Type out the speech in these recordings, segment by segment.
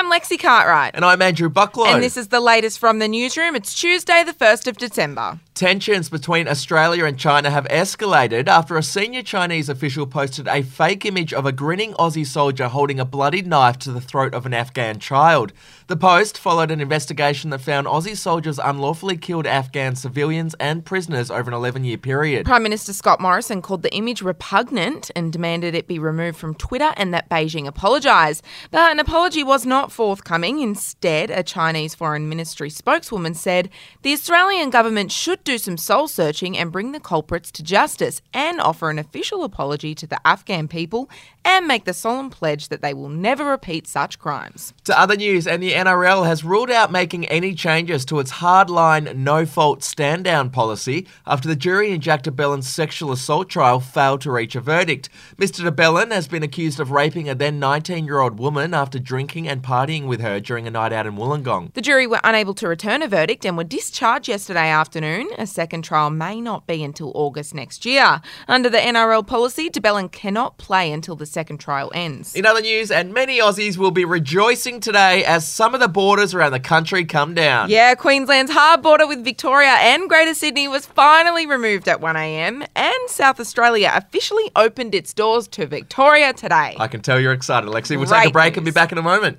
I'm Lexi Cartwright. And I'm Andrew Bucklow. And this is the latest from the newsroom. It's Tuesday, the 1st of December. Tensions between Australia and China have escalated after a senior Chinese official posted a fake image of a grinning Aussie soldier holding a bloodied knife to the throat of an Afghan child. The post followed an investigation that found Aussie soldiers unlawfully killed Afghan civilians and prisoners over an 11 year period. Prime Minister Scott Morrison called the image repugnant and demanded it be removed from Twitter and that Beijing apologise. But an apology was not forthcoming. Instead, a Chinese Foreign Ministry spokeswoman said the Australian government should do some soul searching and bring the culprits to justice and offer an official apology to the Afghan people and make the solemn pledge that they will never repeat such crimes. To other news, and the NRL has ruled out making any changes to its hardline, no fault stand down policy after the jury in Jack de Belin's sexual assault trial failed to reach a verdict. Mr. de Belin has been accused of raping a then 19 year old woman after drinking and partying with her during a night out in Wollongong. The jury were unable to return a verdict and were discharged yesterday afternoon. A second trial may not be until August next year. Under the NRL policy, de Belin cannot play until the second trial ends. In other news, and many Aussies will be rejoicing today as some of the borders around the country come down. Yeah, Queensland's hard border with Victoria and Greater Sydney was finally removed at 1am, and South Australia officially opened its doors to Victoria today. I can tell you're excited, Lexi. We'll Great take a break and be back in a moment.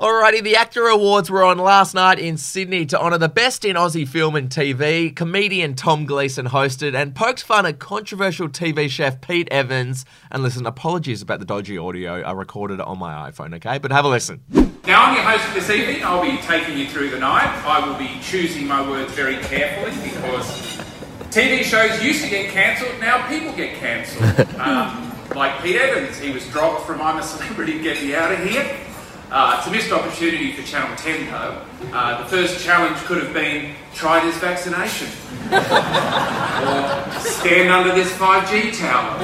Alrighty, the AACTA Awards were on last night in Sydney to honour the best in Aussie film and TV. Comedian Tom Gleeson hosted and poked fun at controversial TV chef Pete Evans. And listen, apologies about the dodgy audio. I recorded it on my iPhone, okay? But have a listen. Now, I'm your host for this evening. I'll be taking you through the night. I will be choosing my words very carefully because TV shows used to get cancelled, now people get cancelled. um, like Pete Evans, he was dropped from I'm a Celebrity, Get Me Out of Here. Uh, it's a missed opportunity for Channel 10 though. Uh, the first challenge could have been try this vaccination. or stand under this 5G tower.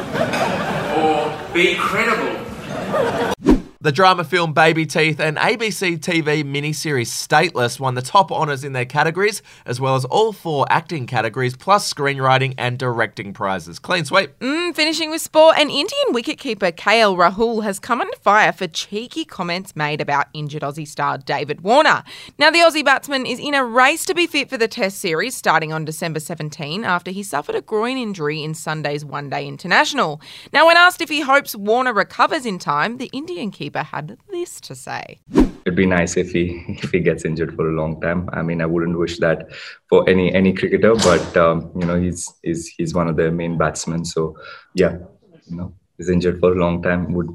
Or be credible. The drama film Baby Teeth and ABC TV miniseries Stateless won the top honours in their categories, as well as all four acting categories, plus screenwriting and directing prizes. Clean sweep. Mm, finishing with sport, an Indian wicketkeeper KL Rahul has come under fire for cheeky comments made about injured Aussie star David Warner. Now, the Aussie batsman is in a race to be fit for the Test series starting on December 17 after he suffered a groin injury in Sunday's One Day International. Now, when asked if he hopes Warner recovers in time, the Indian keeper had this to say. It'd be nice if he if he gets injured for a long time. I mean, I wouldn't wish that for any any cricketer, but um, you know, he's he's he's one of their main batsmen. So yeah, you know, he's injured for a long time would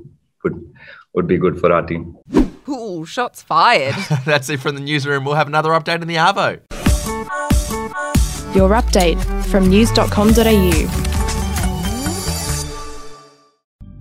would would be good for our team. Ooh, shots fired. That's it from the newsroom. We'll have another update in the Arvo. Your update from news.com.au.